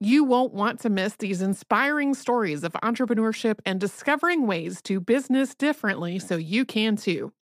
You won't want to miss these inspiring stories of entrepreneurship and discovering ways to business differently so you can too.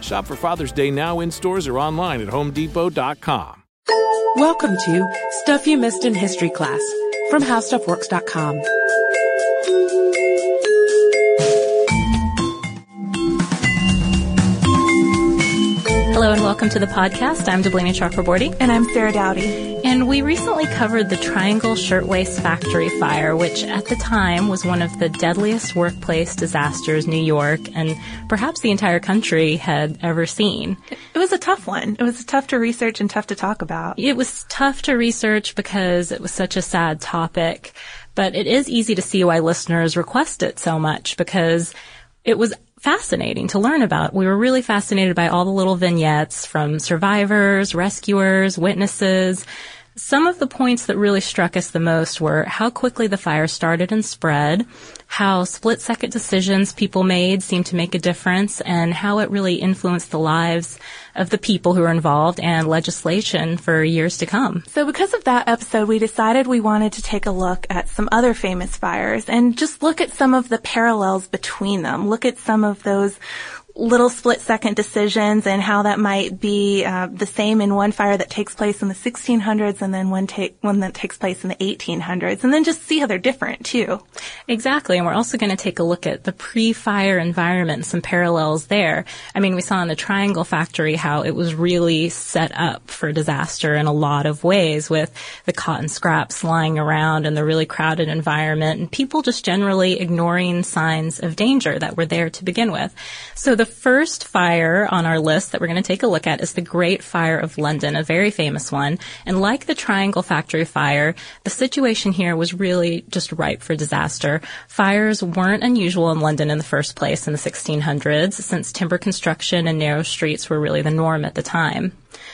Shop for Father's Day now in stores or online at homedepot.com. Welcome to Stuff You Missed in History Class from HowStuffWorks.com. Hello and welcome to the podcast. I'm Deblina Chakraborty. And I'm Sarah Dowdy. And we recently covered the Triangle Shirtwaist Factory fire, which at the time was one of the deadliest workplace disasters New York and perhaps the entire country had ever seen. It was a tough one. It was tough to research and tough to talk about. It was tough to research because it was such a sad topic, but it is easy to see why listeners request it so much because it was fascinating to learn about. We were really fascinated by all the little vignettes from survivors, rescuers, witnesses. Some of the points that really struck us the most were how quickly the fire started and spread, how split second decisions people made seemed to make a difference, and how it really influenced the lives of the people who were involved and legislation for years to come. So because of that episode, we decided we wanted to take a look at some other famous fires and just look at some of the parallels between them. Look at some of those little split second decisions and how that might be uh, the same in one fire that takes place in the 1600s and then one take one that takes place in the 1800s and then just see how they're different too. Exactly. And we're also going to take a look at the pre-fire environment, some parallels there. I mean, we saw in the Triangle Factory how it was really set up for disaster in a lot of ways with the cotton scraps lying around and the really crowded environment and people just generally ignoring signs of danger that were there to begin with. So the first fire on our list that we're going to take a look at is the Great Fire of London, a very famous one. And like the Triangle Factory fire, the situation here was really just ripe for disaster. Fires weren't unusual in London in the first place in the 1600s, since timber construction and narrow streets were really the norm at the time.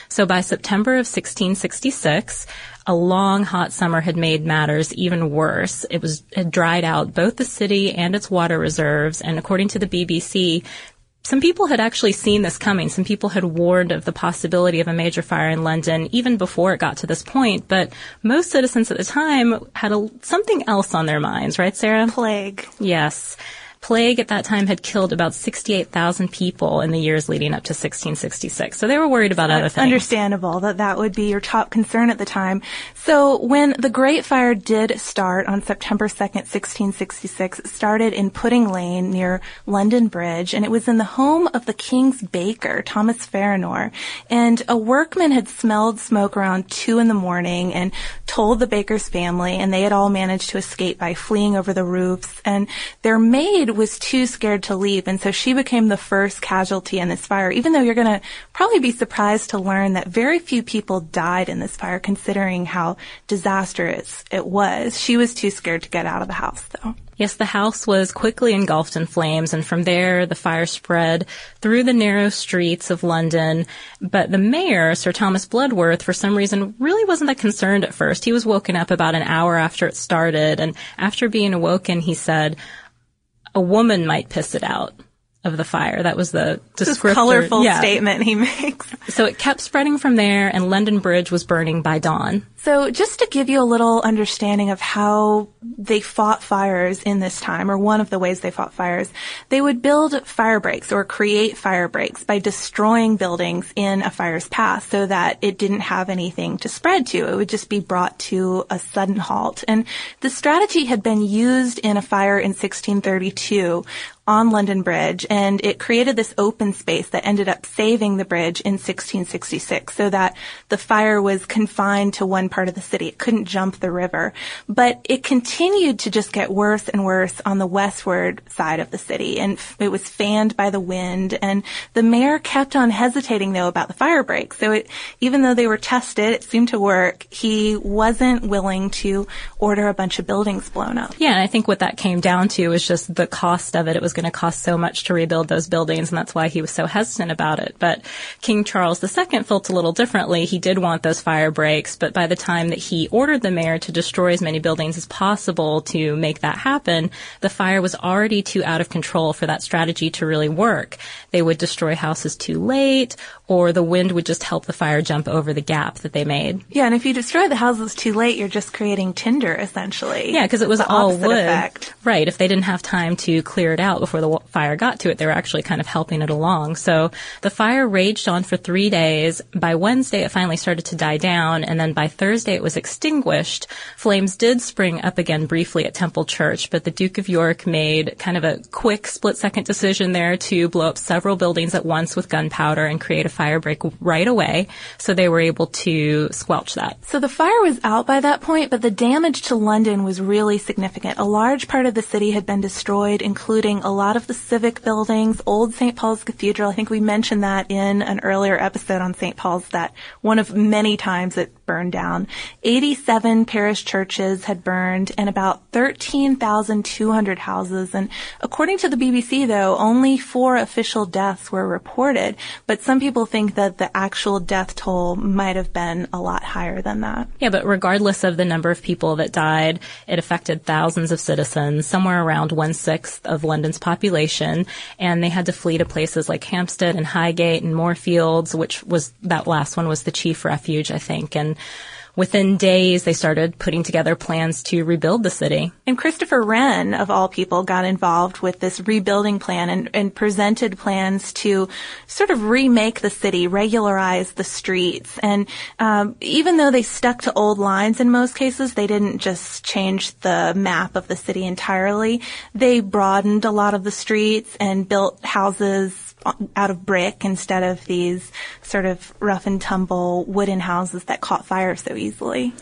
So by September of 1666, a long hot summer had made matters even worse. It was had dried out both the city and its water reserves, and according to the BBC, some people had actually seen this coming. Some people had warned of the possibility of a major fire in London even before it got to this point. But most citizens at the time had a, something else on their minds, right, Sarah? Plague. Yes. Plague at that time had killed about 68,000 people in the years leading up to 1666. So they were worried about other things. Understandable that that would be your top concern at the time. So when the Great Fire did start on September 2nd, 1666, it started in Pudding Lane near London Bridge, and it was in the home of the King's baker, Thomas Farinor. And a workman had smelled smoke around two in the morning and told the baker's family, and they had all managed to escape by fleeing over the roofs. And their maid was too scared to leave, and so she became the first casualty in this fire, even though you're going to probably be surprised to learn that very few people died in this fire, considering how disastrous it was. She was too scared to get out of the house, though. Yes, the house was quickly engulfed in flames, and from there the fire spread through the narrow streets of London. But the mayor, Sir Thomas Bloodworth, for some reason really wasn't that concerned at first. He was woken up about an hour after it started, and after being awoken, he said, a woman might piss it out of the fire. That was the descriptor. colorful yeah. statement he makes. So it kept spreading from there, and London Bridge was burning by dawn. So just to give you a little understanding of how they fought fires in this time, or one of the ways they fought fires, they would build fire breaks or create fire breaks by destroying buildings in a fire's path so that it didn't have anything to spread to. It would just be brought to a sudden halt. And the strategy had been used in a fire in 1632 on London Bridge, and it created this open space that ended up saving the bridge in 1666 so that the fire was confined to one part of the city. It couldn't jump the river. But it continued to just get worse and worse on the westward side of the city, and it was fanned by the wind, and the mayor kept on hesitating though about the fire break. So it, even though they were tested, it seemed to work, he wasn't willing to order a bunch of buildings blown up. Yeah, and I think what that came down to was just the cost of it. It was going to cost so much to rebuild those buildings, and that's why he was so hesitant about it. But King Charles II felt a little differently. He did want those fire breaks, but by the time that he ordered the mayor to destroy as many buildings as possible to make that happen, the fire was already too out of control for that strategy to really work. They would destroy houses too late, or the wind would just help the fire jump over the gap that they made. Yeah, and if you destroy the houses too late, you're just creating tinder essentially. Yeah, because it was all wood. Effect. Right. If they didn't have time to clear it out before the fire got to it, they were actually kind of helping it along. So the fire raged on for three days. By Wednesday, it finally started to die down, and then by Thursday, it was extinguished. Flames did spring up again briefly at Temple Church, but the Duke of York made kind of a quick split second decision there to blow up several buildings at once with gunpowder and create a fire break right away. So they were able to squelch that. So the fire was out by that point, but the damage to London was really significant. A large part of the city had been destroyed, including a lot of the civic buildings, old St. Paul's Cathedral. I think we mentioned that in an earlier episode on St. Paul's that one of many times it burned down. 87 parish churches had burned and about 13,200 houses. And according to the BBC, though, only four official deaths were reported. But some people think that the actual death toll might have been a lot higher than that. Yeah, but regardless of the number of people that died, it affected thousands of citizens, somewhere around one sixth of London's population. And they had to flee to places like Hampstead and Highgate and Moorfields, which was, that last one was the chief refuge, I think. And within days, they started putting together plans to rebuild the city. And Christopher Wren, of all people, got involved with this rebuilding plan and, and presented plans to sort of remake the city, regularize the streets. And um, even though they stuck to old lines in most cases, they didn't just change the map of the city entirely. They broadened a lot of the streets and built houses out of brick instead of these sort of rough and tumble wooden houses that caught fire so easily.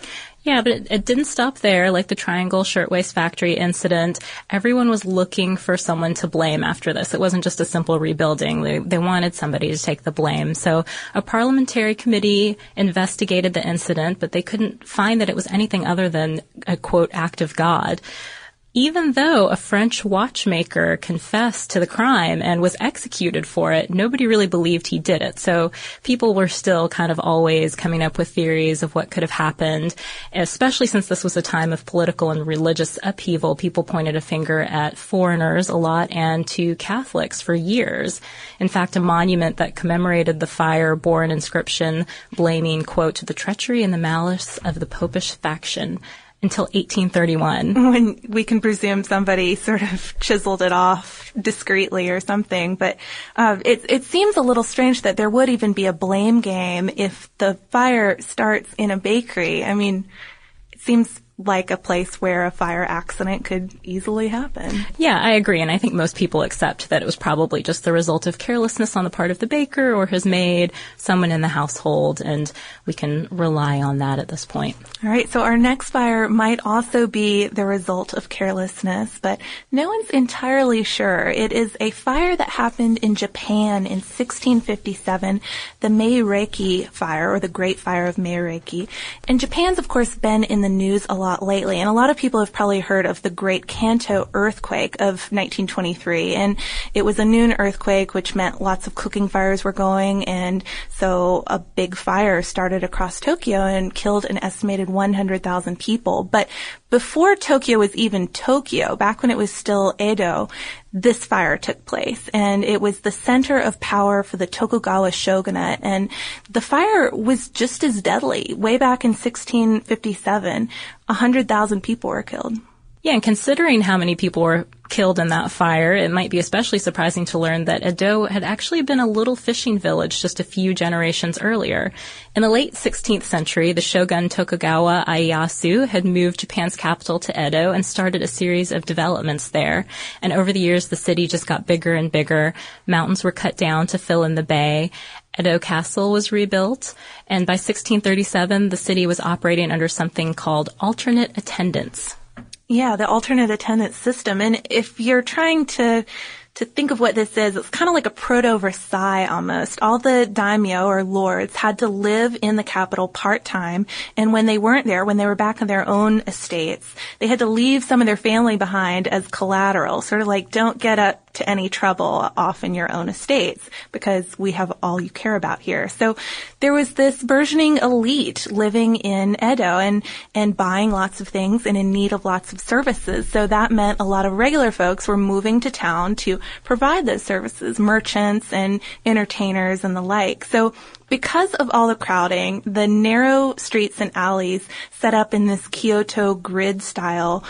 Yeah, but it, it, didn't stop there. Like the Triangle Shirtwaist Factory incident, everyone was looking for someone to blame after this. It wasn't just a simple rebuilding. They, they wanted somebody to take the blame. So a parliamentary committee investigated the incident, but they couldn't find that it was anything other than a quote act of God even though a French watchmaker confessed to the crime and was executed for it, nobody really believed he did it. So people were still kind of always coming up with theories of what could have happened, especially since this was a time of political and religious upheaval. People pointed a finger at foreigners a lot and to Catholics for years. In fact, a monument that commemorated the fire bore an inscription blaming, quote, the treachery and the malice of the popish faction until 1831. When we can presume somebody sort of chiseled it off discreetly or something. But uh, it, it seems a little strange that there would even be a blame game if the fire starts in a bakery. I mean, it seems like a place where a fire accident could easily happen. Yeah, I agree. And I think most people accept that it was probably just the result of carelessness on the part of the baker or his maid, someone in the household, and we can rely on that at this point. All right, so our next fire might also be the result of carelessness, but no one's entirely sure. It is a fire that happened in Japan in 1657, the Meireki fire, or the Great Fire of Meireki. And Japan's, of course, been in the news a lot lot lately, and a lot of people have probably heard of the Great Kanto earthquake of 1923. And it was a noon earthquake, which meant lots of cooking fires were going, and so a big fire started across Tokyo and killed an estimated 100,000 people. But before Tokyo was even Tokyo, back when it was still Edo, this fire took place and it was the center of power for the Tokugawa shogunate and the fire was just as deadly. Way back in 1657, 100,000 people were killed. Yeah, and considering how many people were killed in that fire, it might be especially surprising to learn that Edo had actually been a little fishing village just a few generations earlier. In the late 16th century, the shogun Tokugawa Ieyasu had moved Japan's capital to Edo and started a series of developments there. And over the years, the city just got bigger and bigger. Mountains were cut down to fill in the bay. Edo Castle was rebuilt, and by 1637, the city was operating under something called alternate attendance. Yeah, the alternate attendance system. And if you're trying to to think of what this is, it's kind of like a proto Versailles almost. All the daimyo or lords had to live in the capital part time, and when they weren't there, when they were back on their own estates, they had to leave some of their family behind as collateral, sort of like don't get up to any trouble off in your own estates because we have all you care about here. So there was this burgeoning elite living in Edo and, and buying lots of things and in need of lots of services. So that meant a lot of regular folks were moving to town to provide those services, merchants and entertainers and the like. So because of all the crowding, the narrow streets and alleys set up in this Kyoto grid style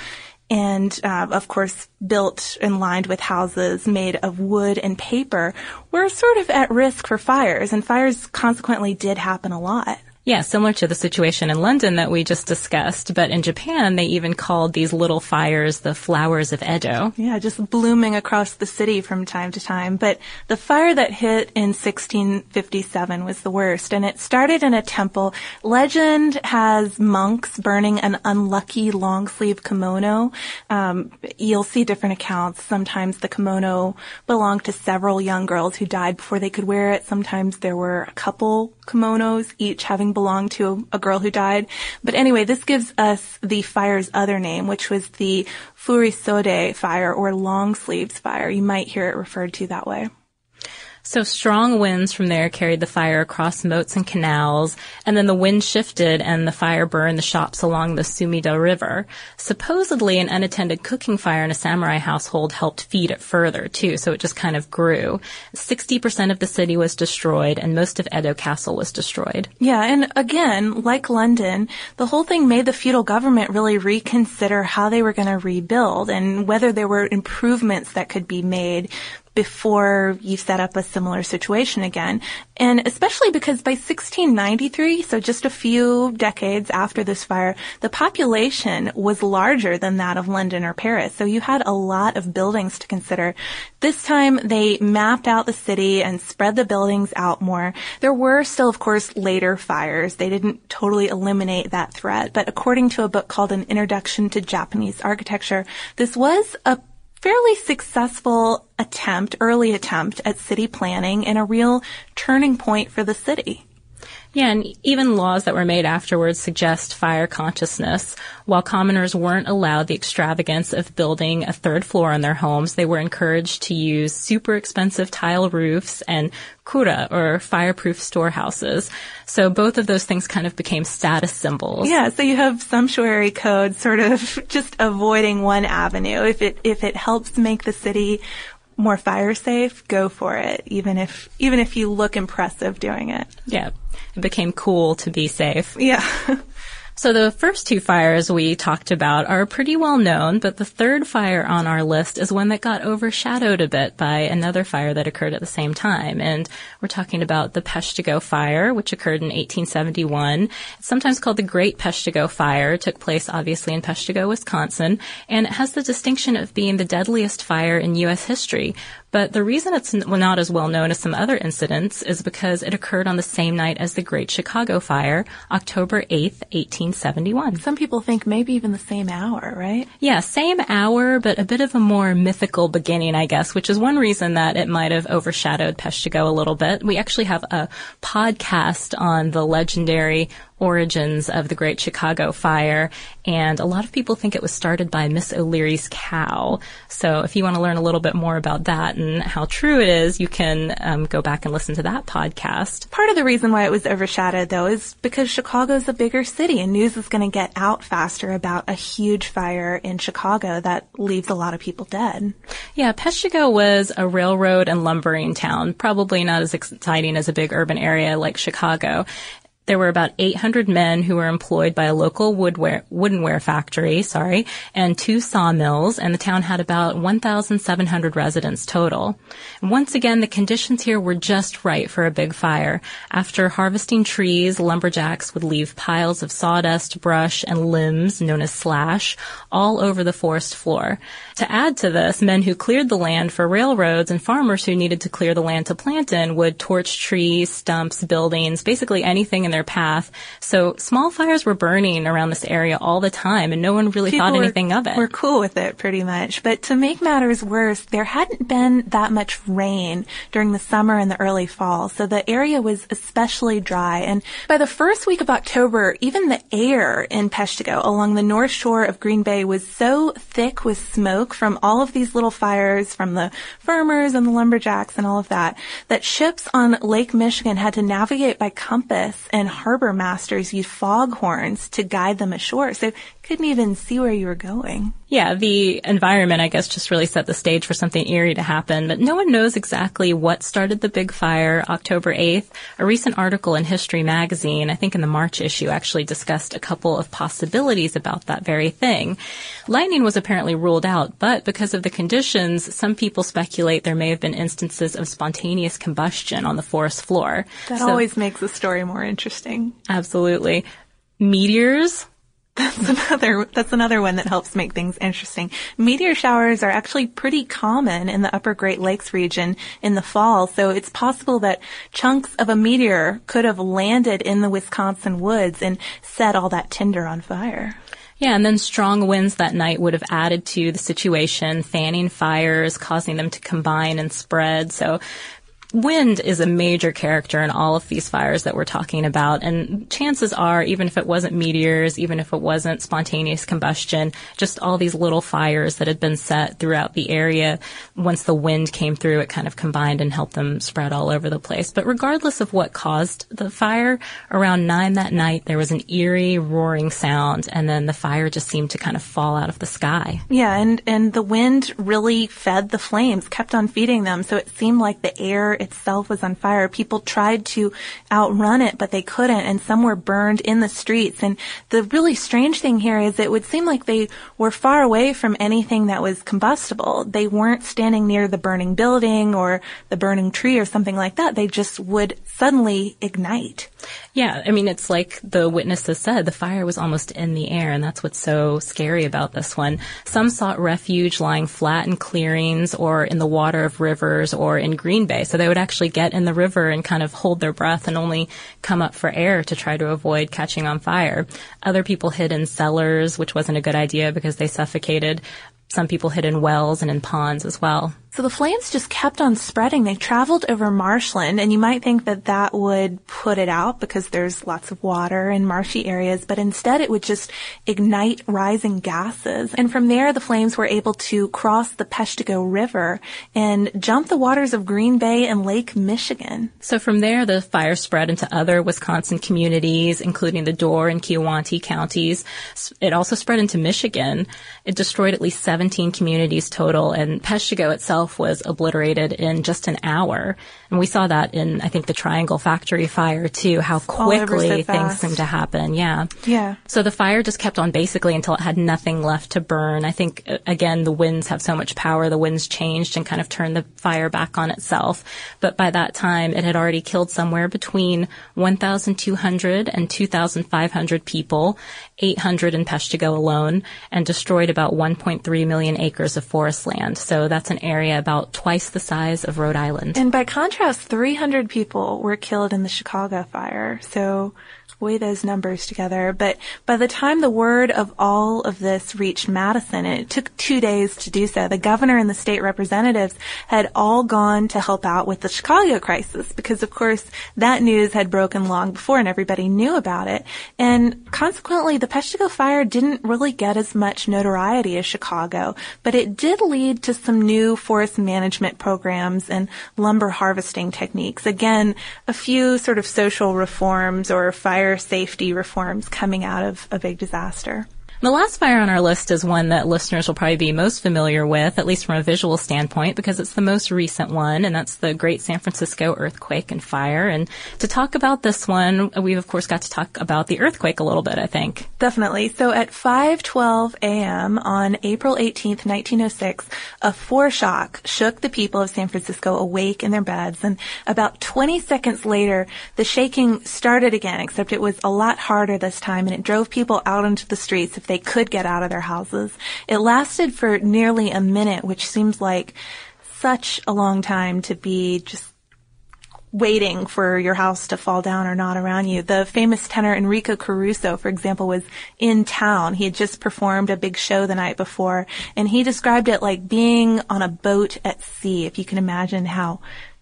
and uh, of course built and lined with houses made of wood and paper were sort of at risk for fires and fires consequently did happen a lot. Yeah, similar to the situation in London that we just discussed, but in Japan they even called these little fires the flowers of Edo. Yeah, just blooming across the city from time to time. But the fire that hit in 1657 was the worst, and it started in a temple. Legend has monks burning an unlucky long sleeve kimono. Um, you'll see different accounts. Sometimes the kimono belonged to several young girls who died before they could wear it. Sometimes there were a couple kimonos, each having belonged to a girl who died. But anyway, this gives us the fire's other name, which was the Furisode fire or long sleeves fire. You might hear it referred to that way. So strong winds from there carried the fire across moats and canals, and then the wind shifted and the fire burned the shops along the Sumida River. Supposedly an unattended cooking fire in a samurai household helped feed it further too, so it just kind of grew. 60% of the city was destroyed and most of Edo Castle was destroyed. Yeah, and again, like London, the whole thing made the feudal government really reconsider how they were going to rebuild and whether there were improvements that could be made before you set up a similar situation again. And especially because by 1693, so just a few decades after this fire, the population was larger than that of London or Paris. So you had a lot of buildings to consider. This time they mapped out the city and spread the buildings out more. There were still, of course, later fires. They didn't totally eliminate that threat. But according to a book called An Introduction to Japanese Architecture, this was a fairly successful attempt, early attempt at city planning and a real turning point for the city. Yeah, and even laws that were made afterwards suggest fire consciousness. While commoners weren't allowed the extravagance of building a third floor on their homes, they were encouraged to use super expensive tile roofs and kura or fireproof storehouses. So both of those things kind of became status symbols. Yeah, so you have sumptuary codes sort of just avoiding one avenue. If it if it helps make the city more fire safe, go for it. Even if even if you look impressive doing it. Yeah. It became cool to be safe. Yeah. So the first two fires we talked about are pretty well known, but the third fire on our list is one that got overshadowed a bit by another fire that occurred at the same time. And we're talking about the Peshtigo fire, which occurred in 1871. It's sometimes called the Great Peshtigo Fire. It took place obviously in Peshtigo, Wisconsin, and it has the distinction of being the deadliest fire in U.S. history. But the reason it's not as well known as some other incidents is because it occurred on the same night as the Great Chicago Fire, October 8th, 1871. Some people think maybe even the same hour, right? Yeah, same hour, but a bit of a more mythical beginning, I guess, which is one reason that it might have overshadowed Peshtigo a little bit. We actually have a podcast on the legendary origins of the Great Chicago Fire, and a lot of people think it was started by Miss O'Leary's cow. So if you want to learn a little bit more about that and how true it is, you can um, go back and listen to that podcast. Part of the reason why it was overshadowed, though, is because Chicago's a bigger city, and news is going to get out faster about a huge fire in Chicago that leaves a lot of people dead. Yeah, Peshtigo was a railroad and lumbering town, probably not as exciting as a big urban area like Chicago. There were about 800 men who were employed by a local woodware, woodenware factory, sorry, and two sawmills, and the town had about 1,700 residents total. And once again, the conditions here were just right for a big fire. After harvesting trees, lumberjacks would leave piles of sawdust, brush, and limbs, known as slash, all over the forest floor. To add to this, men who cleared the land for railroads and farmers who needed to clear the land to plant in would torch trees, stumps, buildings, basically anything in their path. So small fires were burning around this area all the time and no one really People thought were- anything of it. We're cool with it pretty much. But to make matters worse, there hadn't been that much rain during the summer and the early fall, so the area was especially dry. And by the first week of October, even the air in Peshtigo along the north shore of Green Bay was so thick with smoke from all of these little fires from the farmers and the lumberjacks and all of that, that ships on Lake Michigan had to navigate by compass and harbor masters used foghorns to guide them ashore. So couldn't even see where you were going. Yeah, the environment, I guess, just really set the stage for something eerie to happen. But no one knows exactly what started the big fire October 8th. A recent article in History magazine, I think in the March issue, actually discussed a couple of possibilities about that very thing. Lightning was apparently ruled out, but because of the conditions, some people speculate there may have been instances of spontaneous combustion on the forest floor. That So- always makes the story more interesting. Absolutely. Meteors, That's another, that's another one that helps make things interesting. Meteor showers are actually pretty common in the upper Great Lakes region in the fall, so it's possible that chunks of a meteor could have landed in the Wisconsin woods and set all that tinder on fire. Yeah, and then strong winds that night would have added to the situation, fanning fires, causing them to combine and spread. So wind is a major character in all of these fires that we're talking about. And chances are, even if it wasn't meteors, even if it wasn't spontaneous combustion, just all these little fires that had been set throughout the area, once the wind came through, it kind of combined and helped them spread all over the place. But regardless of what caused the fire, around nine that night, there was an eerie roaring sound, and then the fire just seemed to kind of fall out of the sky. Yeah, and, and the wind really fed the flames, kept on feeding them, so it seemed like the air itself was on fire. People tried to outrun it, but they couldn't, and some were burned in the streets. And the really strange thing here is it would seem like they were far away from anything that was combustible. They weren't standing near the burning building or the burning tree or something like that. They just would suddenly ignite. Yeah, I mean, it's like the witnesses said, the fire was almost in the air, and that's what's so scary about this one. Some sought refuge lying flat in clearings or in the water of rivers or in Green Bay, so they would actually get in the river and kind of hold their breath and only come up for air to try to avoid catching on fire. Other people hid in cellars, which wasn't a good idea because they suffocated. Some people hid in wells and in ponds as well. So the flames just kept on spreading. They traveled over marshland, and you might think that that would put it out because there's lots of water in marshy areas, but instead it would just ignite rising gases. And from there, the flames were able to cross the Peshtigo River and jump the waters of Green Bay and Lake Michigan. So from there, the fire spread into other Wisconsin communities, including the Door and Kewaunee counties. It also spread into Michigan. It destroyed at least 17 communities total, and Peshtigo itself itself was obliterated in just an hour. And we saw that in, I think, the Triangle Factory fire too, how quickly so things seem to happen. Yeah. Yeah. So the fire just kept on basically until it had nothing left to burn. I think, uh, again, the winds have so much power. The winds changed and kind of turned the fire back on itself. But by that time, it had already killed somewhere between 1,200 and 2,500 people, 800 in Peshtigo alone, and destroyed about 1.3 million acres of forest land. So that's an area about twice the size of Rhode Island. And by contrast, 300 people were killed in the Chicago fire. So weigh those numbers together. But by the time the word of all of this reached Madison, it took two days to do so. The governor and the state representatives had all gone to help out with the Chicago crisis because of course that news had broken long before and everybody knew about it. And consequently, the Peshtigo fire didn't really get as much notoriety as Chicago, but it did lead to some new forest management programs and lumber harvesting techniques. Again, a few sort of social reforms or fire fire safety reforms coming out of a big disaster. The last fire on our list is one that listeners will probably be most familiar with, at least from a visual standpoint, because it's the most recent one, and that's the Great San Francisco earthquake and fire. And to talk about this one, we've of course got to talk about the earthquake a little bit, I think. Definitely. So at 5:12 a.m. on April 18th, 1906, a foreshock shook the people of San Francisco awake in their beds, and about 20 seconds later, the shaking started again, except it was a lot harder this time, and it drove people out into the streets they could get out of their houses. It lasted for nearly a minute, which seems like such a long time to be just waiting for your house to fall down or not around you. The famous tenor Enrico Caruso, for example, was in town. He had just performed a big show the night before, and he described it like being on a boat at sea, if you can imagine how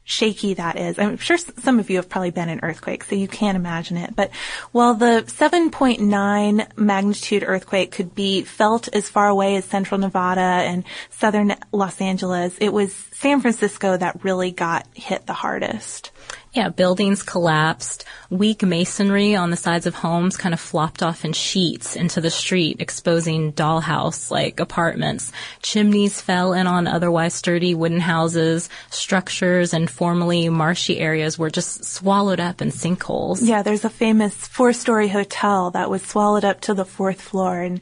shaky that is. I'm sure some of you have probably been in earthquakes, so you can't imagine it. But while the 7.9 magnitude earthquake could be felt as far away as central Nevada and southern Los Angeles, it was San Francisco that really got hit the hardest. Yeah, buildings collapsed. Weak masonry on the sides of homes kind of flopped off in sheets into the street, exposing dollhouse-like apartments. Chimneys fell in on otherwise sturdy wooden houses. Structures and formerly marshy areas were just swallowed up in sinkholes. Yeah, there's a famous four-story hotel that was swallowed up to the fourth floor and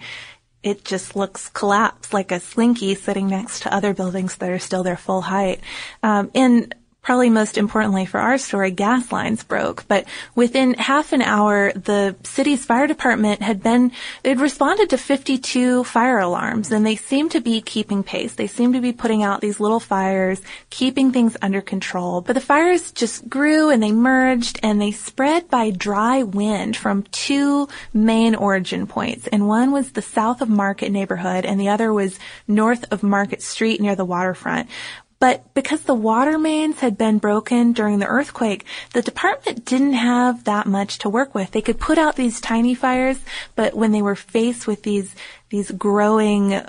it just looks collapsed like a slinky sitting next to other buildings that are still their full height. Um, in probably most importantly for our story, gas lines broke. But within half an hour, the city's fire department had been, they'd responded to 52 fire alarms and they seemed to be keeping pace. They seemed to be putting out these little fires, keeping things under control. But the fires just grew and they merged and they spread by dry wind from two main origin points. And one was the south of Market neighborhood and the other was north of Market Street near the waterfront. But because the water mains had been broken during the earthquake, the department didn't have that much to work with. They could put out these tiny fires, but when they were faced with these, these growing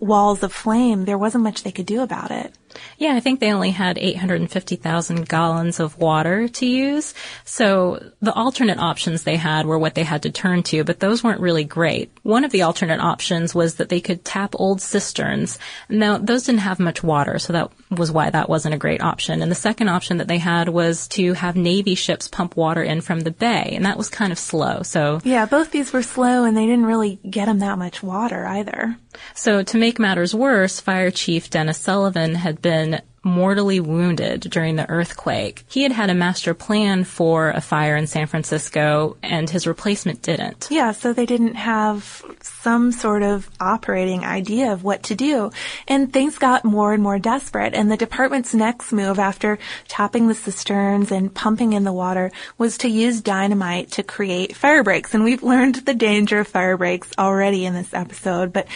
walls of flame, there wasn't much they could do about it. Yeah, I think they only had 850,000 gallons of water to use. So the alternate options they had were what they had to turn to, but those weren't really great. One of the alternate options was that they could tap old cisterns. Now, those didn't have much water, so that was why that wasn't a great option. And the second option that they had was to have Navy ships pump water in from the bay, and that was kind of slow. So Yeah, both these were slow and they didn't really get them that much water either. So to make matters worse, Fire Chief Dennis Sullivan had been mortally wounded during the earthquake. He had had a master plan for a fire in San Francisco and his replacement didn't. Yeah, so they didn't have some sort of operating idea of what to do. And things got more and more desperate. And the department's next move after tapping the cisterns and pumping in the water was to use dynamite to create fire breaks. And we've learned the danger of fire breaks already in this episode, but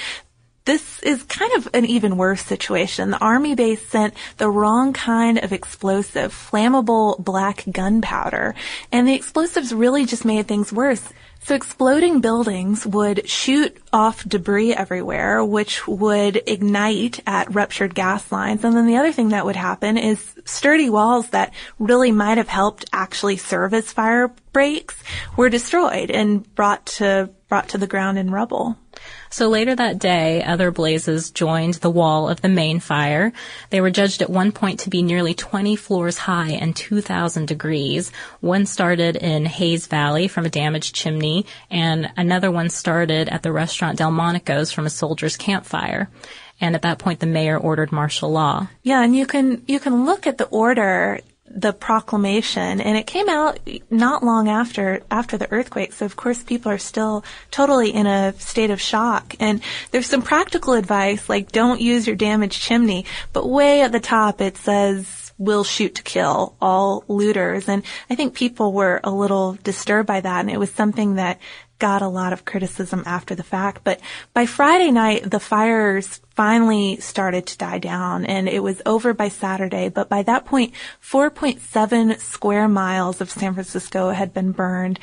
this is kind of an even worse situation. The army base sent the wrong kind of explosive, flammable black gunpowder, and the explosives really just made things worse. So exploding buildings would shoot off debris everywhere, which would ignite at ruptured gas lines. And then the other thing that would happen is sturdy walls that really might have helped actually serve as fire breaks were destroyed and brought to, brought to the ground in rubble. So later that day, other blazes joined the wall of the main fire. They were judged at one point to be nearly 20 floors high and 2,000 degrees. One started in Hayes Valley from a damaged chimney, and another one started at the restaurant Delmonico's from a soldier's campfire. And at that point, the mayor ordered martial law. Yeah, and you can you can look at the order the proclamation and it came out not long after after the earthquake. So of course people are still totally in a state of shock. And there's some practical advice like don't use your damaged chimney. But way at the top it says "We'll shoot to kill all looters. And i think people were a little disturbed by that. And it was something that got a lot of criticism after the fact. But by Friday night, the fires finally started to die down and it was over by Saturday. But by that point, 4.7 square miles of San Francisco had been burned.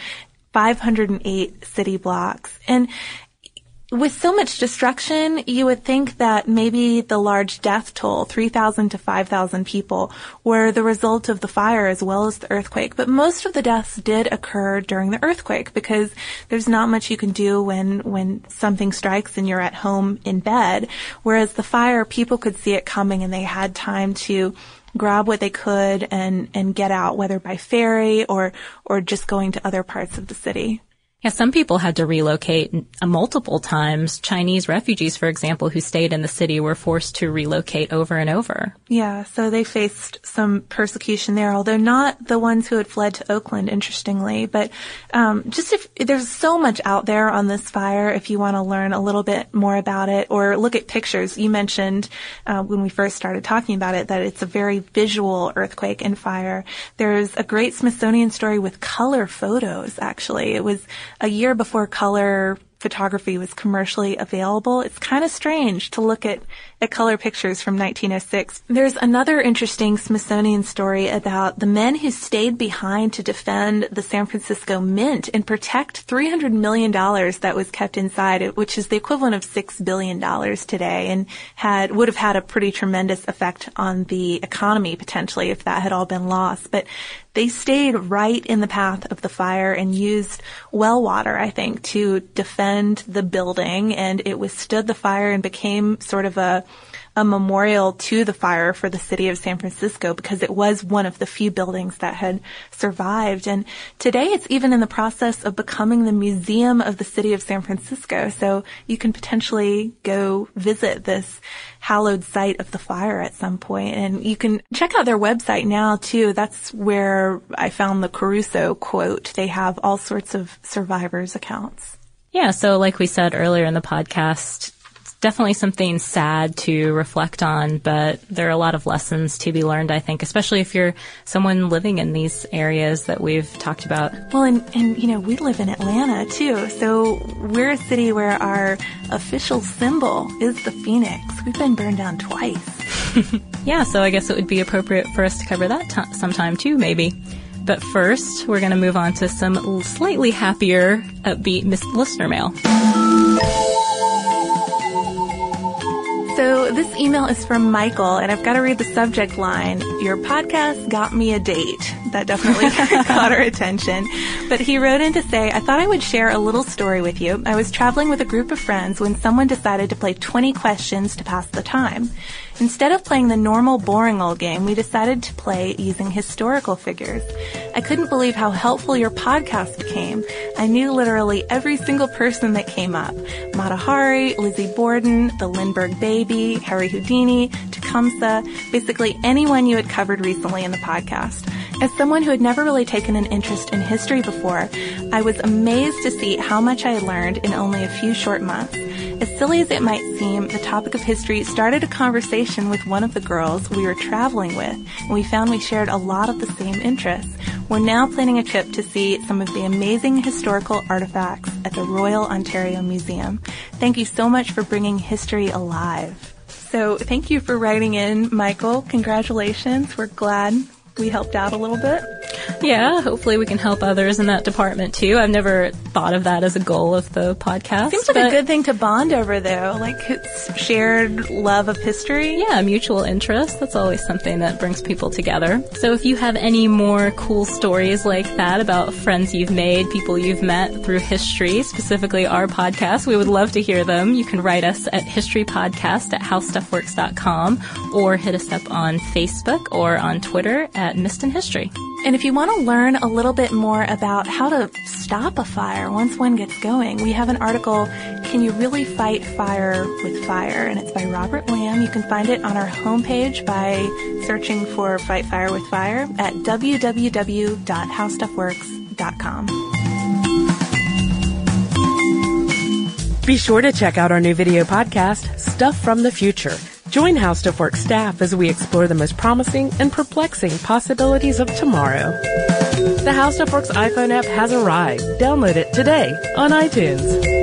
508 city blocks. And with so much destruction, you would think that maybe the large death toll, 3,000 to 5,000 people, were the result of the fire as well as the earthquake. But most of the deaths did occur during the earthquake because there's not much you can do when, when something strikes and you're at home in bed. Whereas the fire, people could see it coming and they had time to grab what they could and, and get out, whether by ferry or, or just going to other parts of the city. Yeah, some people had to relocate multiple times. Chinese refugees, for example, who stayed in the city were forced to relocate over and over. Yeah, so they faced some persecution there, although not the ones who had fled to Oakland, interestingly. But um, just if there's so much out there on this fire, if you want to learn a little bit more about it or look at pictures, you mentioned uh, when we first started talking about it that it's a very visual earthquake and fire. There's a great Smithsonian story with color photos. Actually, it was a year before color photography was commercially available, it's kind of strange to look at, color pictures from 1906. There's another interesting Smithsonian story about the men who stayed behind to defend the San Francisco Mint and protect $300 million that was kept inside, which is the equivalent of $6 billion today and had, would have had a pretty tremendous effect on the economy potentially if that had all been lost. But they stayed right in the path of the fire and used well water, I think, to defend the building and it withstood the fire and became sort of a a memorial to the fire for the city of San Francisco because it was one of the few buildings that had survived. And today it's even in the process of becoming the museum of the city of San Francisco. So you can potentially go visit this hallowed site of the fire at some point. And you can check out their website now too. That's where I found the Caruso quote. They have all sorts of survivors accounts. Yeah, so like we said earlier in the podcast, definitely something sad to reflect on, but there are a lot of lessons to be learned, I think, especially if you're someone living in these areas that we've talked about. Well, and, and, you know, we live in Atlanta too, so we're a city where our official symbol is the phoenix. We've been burned down twice. yeah, so I guess it would be appropriate for us to cover that t- sometime too, maybe. But first, we're going to move on to some slightly happier, upbeat listener mail. So this email is from Michael, and I've got to read the subject line. Your podcast got me a date. That definitely caught our attention. But he wrote in to say, I thought I would share a little story with you. I was traveling with a group of friends when someone decided to play 20 questions to pass the time. Instead of playing the normal boring old game, we decided to play using historical figures. I couldn't believe how helpful your podcast became. I knew literally every single person that came up. Mata Hari, Lizzie Borden, the Lindbergh Harry Houdini, Tecumseh, basically anyone you had covered recently in the podcast. As someone who had never really taken an interest in history before, I was amazed to see how much I learned in only a few short months. As silly as it might seem, the topic of history started a conversation with one of the girls we were traveling with, and we found we shared a lot of the same interests. We're now planning a trip to see some of the amazing historical artifacts at the Royal Ontario Museum. Thank you so much for bringing history alive. So thank you for writing in, Michael. Congratulations. We're glad we helped out a little bit. Yeah, hopefully we can help others in that department too. I've never thought of that as a goal of the podcast. Seems like a good thing to bond over though, like shared love of history. Yeah, mutual interest. That's always something that brings people together. So if you have any more cool stories like that about friends you've made, people you've met through history, specifically our podcast, we would love to hear them. You can write us at historypodcast at howstuffworks.com or hit us up on Facebook or on Twitter at Missed in History. And if you want to learn a little bit more about how to stop a fire once one gets going, we have an article, Can You Really Fight Fire with Fire? And it's by Robert Lamb. You can find it on our homepage by searching for Fight Fire with Fire at www.howstuffworks.com. Be sure to check out our new video podcast, Stuff from the Future. Join How Stuff Works staff as we explore the most promising and perplexing possibilities of tomorrow. The How Stuff Works iPhone app has arrived. Download it today on iTunes.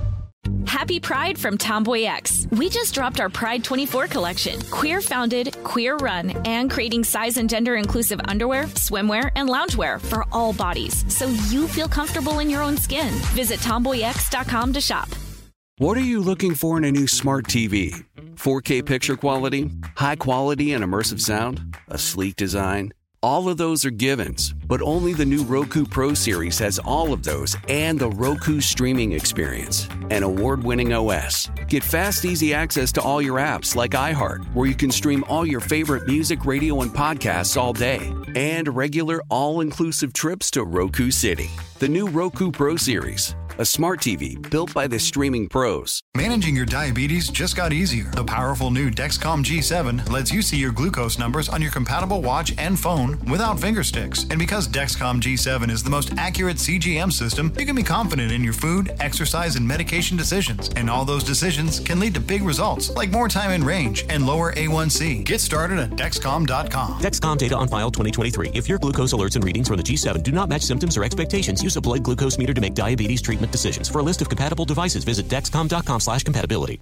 Happy Pride from Tomboy X. We just dropped our Pride 24 collection. Queer founded, queer run, and creating size and gender inclusive underwear, swimwear, and loungewear for all bodies so you feel comfortable in your own skin. Visit tomboyx.com to shop. What are you looking for in a new smart TV? 4K picture quality? High quality and immersive sound? A sleek design? All of those are givens, but only the new Roku Pro series has all of those and the Roku streaming experience, an award winning OS. Get fast, easy access to all your apps like iHeart, where you can stream all your favorite music, radio, and podcasts all day, and regular all inclusive trips to Roku City. The new Roku Pro series a smart TV built by the streaming pros. Managing your diabetes just got easier. The powerful new Dexcom G7 lets you see your glucose numbers on your compatible watch and phone without finger sticks. And because Dexcom G7 is the most accurate CGM system, you can be confident in your food, exercise, and medication decisions. And all those decisions can lead to big results, like more time in range and lower A1C. Get started at Dexcom.com. Dexcom data on file 2023. If your glucose alerts and readings from the G7 do not match symptoms or expectations, use a blood glucose meter to make diabetes treatment decisions. For a list of compatible devices, visit dexcom.com slash compatibility.